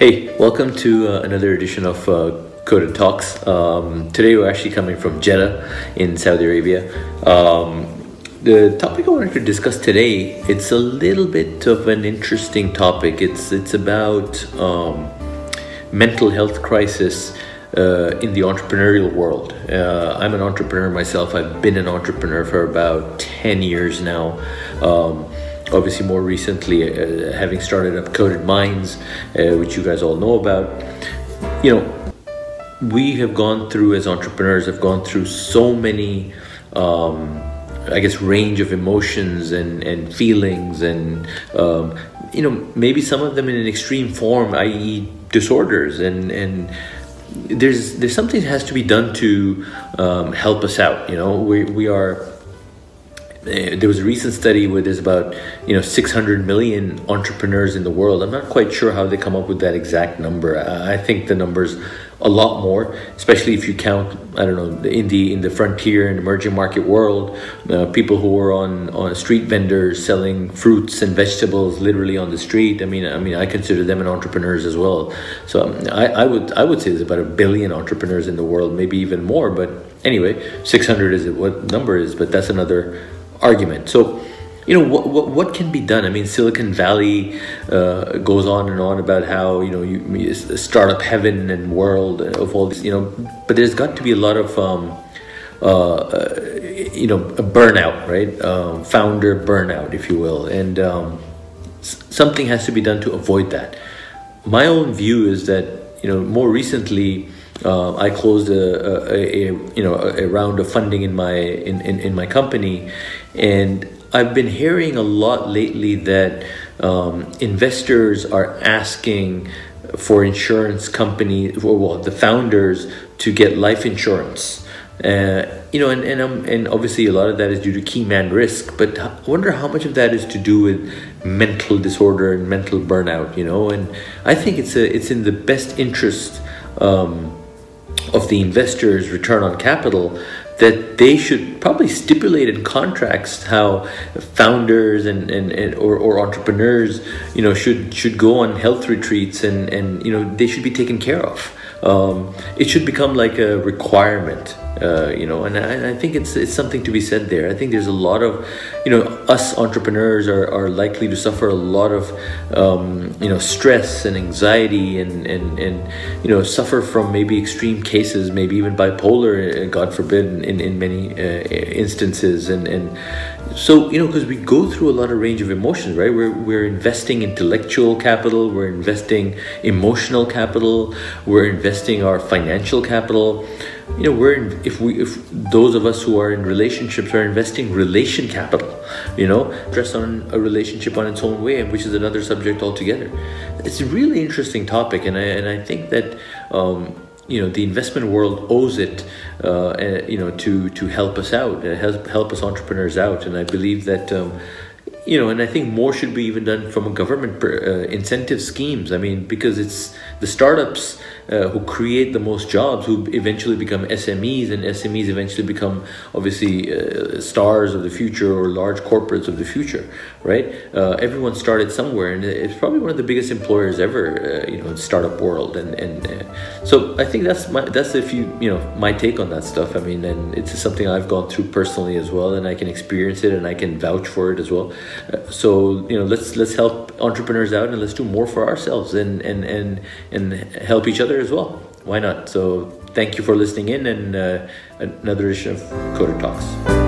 Hey, welcome to uh, another edition of uh, Coded Talks. Um, today we're actually coming from Jeddah in Saudi Arabia. Um, the topic I wanted to discuss today it's a little bit of an interesting topic. It's it's about um, mental health crisis uh, in the entrepreneurial world. Uh, I'm an entrepreneur myself. I've been an entrepreneur for about ten years now. Obviously more recently uh, having started up coded minds uh, which you guys all know about you know we have gone through as entrepreneurs have gone through so many um, i guess range of emotions and, and feelings and um, you know maybe some of them in an extreme form i.e disorders. And and there's there's something that has to be done to um, help us out you know? We, we are there was a recent study where there's about you know 600 million entrepreneurs in the world. I'm not quite sure how they come up with that exact number. I think the number's a lot more especially if you count i don't know in the in the frontier and emerging market world uh, people who are on on street vendors selling fruits and vegetables literally on the street. I mean i mean i consider them an entrepreneurs as well. So um, I, I would i would say there's about a billion entrepreneurs in the world maybe even more but anyway 600 is what number is but that's another argument. So, you know, what, what, what can be done? I mean, Silicon Valley uh, goes on and on about how, you know, you, startup heaven and world of all this, you know, but there's got to be a lot of, um, uh, uh, you know, burnout, right? Um, founder burnout, if you will. And um, something has to be done to avoid that. My own view is that, you know, more recently, uh, I closed a, a, a, you know a, round of funding in my in, in, in my company, and I've been hearing a lot lately that um, investors are asking for insurance companies, or well, the founders to get life insurance. Uh, you know, and and, um, and obviously a lot of that is due to key man risk. But I wonder how much of that is to do with mental disorder and mental burnout. You know, and I think it's a it's in the best interest. Um, of the investor's return on capital that they should probably stipulate in contracts how founders and, and, and or, or entrepreneurs you know should should go on health retreats and and you know they should be taken care of. Um, it should become like a requirement uh, you know and I, I, think it's it's something to be said there. I think there's a lot of you know us entrepreneurs are, are likely to suffer a lot of um, you know stress and anxiety and, and and you know suffer from maybe extreme cases maybe even bipolar uh, god forbid in, in many uh, instances. And and so you know because we go through a lot of range of emotions right? We're, we're investing intellectual capital we're investing emotional capital we're investing our financial capital you know we're in, if we if those of us who are in relationships are investing relation capital you know dress on a relationship on its own way which is another subject altogether. It's a really interesting topic and i and i think that um, you know the investment world owes it uh, you know to to help us out uh, help help us entrepreneurs out and i believe that um, you know, and I think more should be even done from a government uh, incentive schemes. I mean, because it's the startups uh, who create the most jobs who eventually become SMEs, and SMEs eventually become obviously uh, stars of the future or large corporates of the future, right? Uh, everyone started somewhere, and it's probably one of the biggest employers ever, uh, you know, in startup world. And and uh, so I think that's my that's a few you know my take on that stuff. I mean, and it's something I've gone through personally as well, and I can experience it, and I can vouch for it as well. So you know, let's let's help entrepreneurs out, and let's do more for ourselves, and and and and help each other as well. Why not? So thank you for listening in and uh, another edition of Coded Talks.